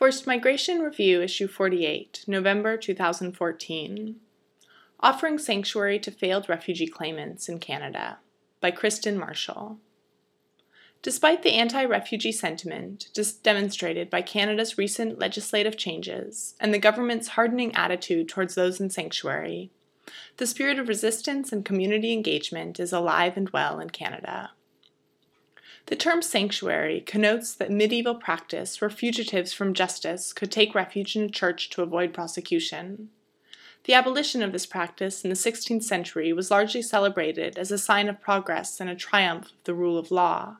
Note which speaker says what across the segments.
Speaker 1: Forced Migration Review, Issue 48, November 2014. Offering Sanctuary to Failed Refugee Claimants in Canada by Kristin Marshall. Despite the anti refugee sentiment demonstrated by Canada's recent legislative changes and the government's hardening attitude towards those in sanctuary, the spirit of resistance and community engagement is alive and well in Canada. The term sanctuary connotes that medieval practice where fugitives from justice could take refuge in a church to avoid prosecution. The abolition of this practice in the 16th century was largely celebrated as a sign of progress and a triumph of the rule of law.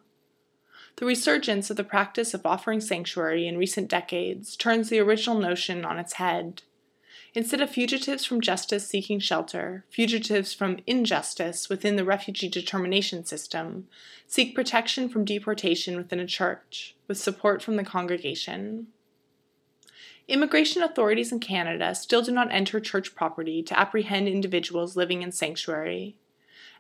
Speaker 1: The resurgence of the practice of offering sanctuary in recent decades turns the original notion on its head Instead of fugitives from justice seeking shelter, fugitives from injustice within the refugee determination system seek protection from deportation within a church, with support from the congregation. Immigration authorities in Canada still do not enter church property to apprehend individuals living in sanctuary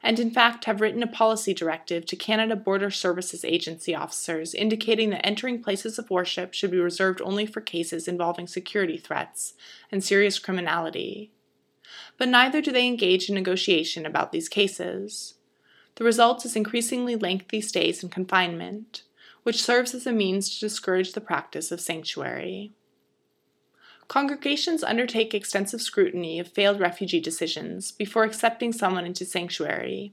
Speaker 1: and in fact have written a policy directive to Canada Border Services Agency officers indicating that entering places of worship should be reserved only for cases involving security threats and serious criminality. But neither do they engage in negotiation about these cases. The result is increasingly lengthy stays in confinement, which serves as a means to discourage the practice of sanctuary. Congregations undertake extensive scrutiny of failed refugee decisions before accepting someone into sanctuary,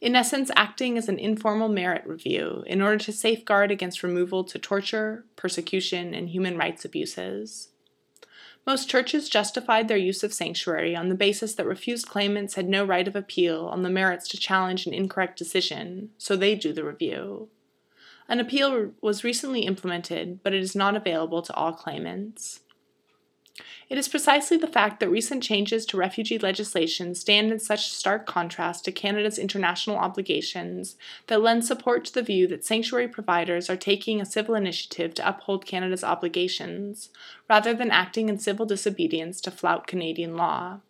Speaker 1: in essence, acting as an informal merit review in order to safeguard against removal to torture, persecution, and human rights abuses. Most churches justified their use of sanctuary on the basis that refused claimants had no right of appeal on the merits to challenge an incorrect decision, so they do the review. An appeal was recently implemented, but it is not available to all claimants. It is precisely the fact that recent changes to refugee legislation stand in such stark contrast to Canada's international obligations that lends support to the view that sanctuary providers are taking a civil initiative to uphold Canada's obligations, rather than acting in civil disobedience to flout Canadian law.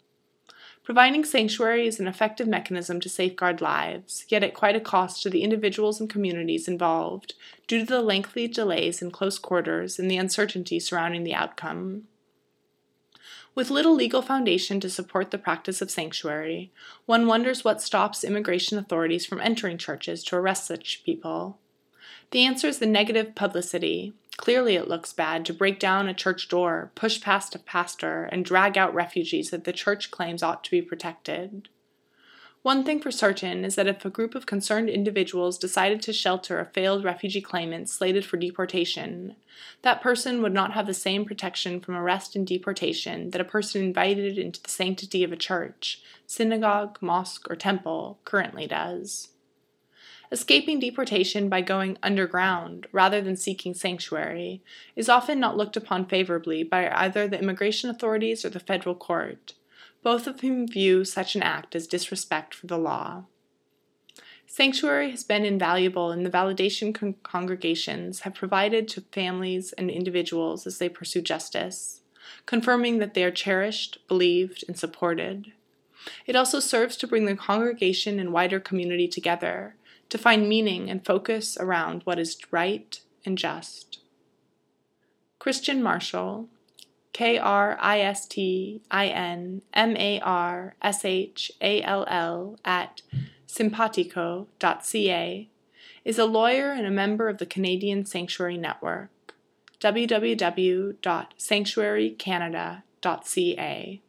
Speaker 1: Providing sanctuary is an effective mechanism to safeguard lives, yet at quite a cost to the individuals and communities involved, due to the lengthy delays in close quarters and the uncertainty surrounding the outcome. With little legal foundation to support the practice of sanctuary, one wonders what stops immigration authorities from entering churches to arrest such people. The answer is the negative publicity. Clearly, it looks bad to break down a church door, push past a pastor, and drag out refugees that the church claims ought to be protected. One thing for certain is that if a group of concerned individuals decided to shelter a failed refugee claimant slated for deportation, that person would not have the same protection from arrest and deportation that a person invited into the sanctity of a church, synagogue, mosque, or temple currently does. Escaping deportation by going underground rather than seeking sanctuary is often not looked upon favorably by either the immigration authorities or the federal court both of whom view such an act as disrespect for the law. Sanctuary has been invaluable in the validation con- congregations have provided to families and individuals as they pursue justice, confirming that they are cherished, believed, and supported. It also serves to bring the congregation and wider community together to find meaning and focus around what is right and just. Kristin Marshall, K R I S T I N M A R S H A L L at sympatico.ca, is a lawyer and a member of the Canadian Sanctuary Network. www.sanctuarycanada.ca